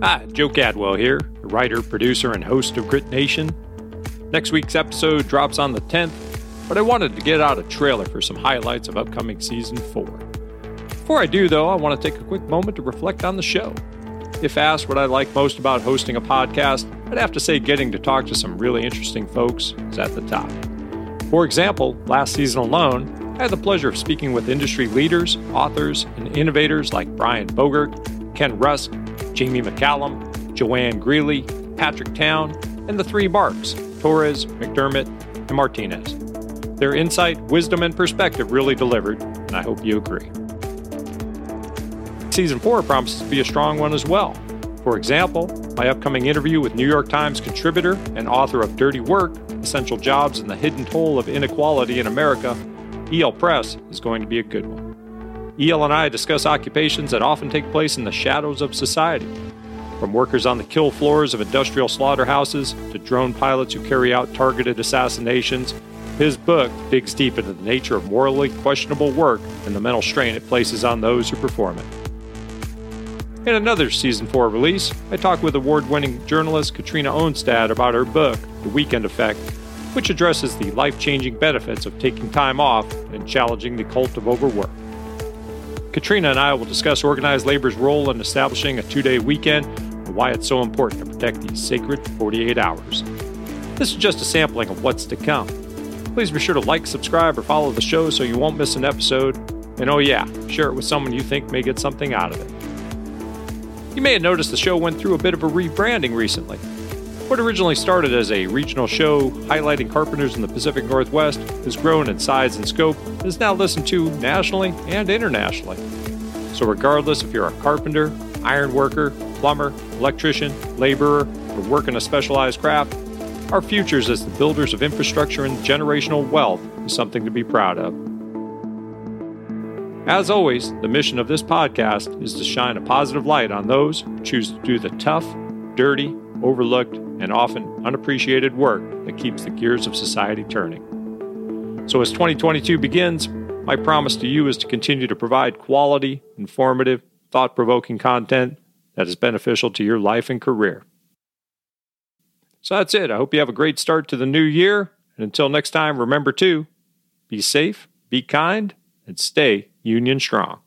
Hi, Joe Cadwell here, the writer, producer, and host of Grit Nation. Next week's episode drops on the 10th, but I wanted to get out a trailer for some highlights of upcoming season 4. Before I do, though, I want to take a quick moment to reflect on the show. If asked what I like most about hosting a podcast, I'd have to say getting to talk to some really interesting folks is at the top. For example, last season alone, I had the pleasure of speaking with industry leaders, authors, and innovators like Brian Bogert, Ken Rusk, Jamie McCallum, Joanne Greeley, Patrick Town, and the three Barks, Torres, McDermott, and Martinez. Their insight, wisdom, and perspective really delivered, and I hope you agree. Season 4 promises to be a strong one as well. For example, my upcoming interview with New York Times contributor and author of Dirty Work Essential Jobs and the Hidden Toll of Inequality in America, Eyal Press, is going to be a good one. Eyal and I discuss occupations that often take place in the shadows of society. From workers on the kill floors of industrial slaughterhouses to drone pilots who carry out targeted assassinations, his book digs deep into the nature of morally questionable work and the mental strain it places on those who perform it. In another Season 4 release, I talk with award winning journalist Katrina Onstad about her book, The Weekend Effect, which addresses the life changing benefits of taking time off and challenging the cult of overwork. Katrina and I will discuss organized labor's role in establishing a two day weekend and why it's so important to protect these sacred 48 hours. This is just a sampling of what's to come. Please be sure to like, subscribe, or follow the show so you won't miss an episode. And oh, yeah, share it with someone you think may get something out of it. You may have noticed the show went through a bit of a rebranding recently. What originally started as a regional show highlighting carpenters in the Pacific Northwest has grown in size and scope and is now listened to nationally and internationally. So, regardless if you're a carpenter, iron worker, plumber, electrician, laborer, or work in a specialized craft, our futures as the builders of infrastructure and generational wealth is something to be proud of. As always, the mission of this podcast is to shine a positive light on those who choose to do the tough, dirty, overlooked, and often unappreciated work that keeps the gears of society turning. So, as 2022 begins, my promise to you is to continue to provide quality, informative, thought provoking content that is beneficial to your life and career. So that's it. I hope you have a great start to the new year. And until next time, remember to be safe, be kind, and stay union strong.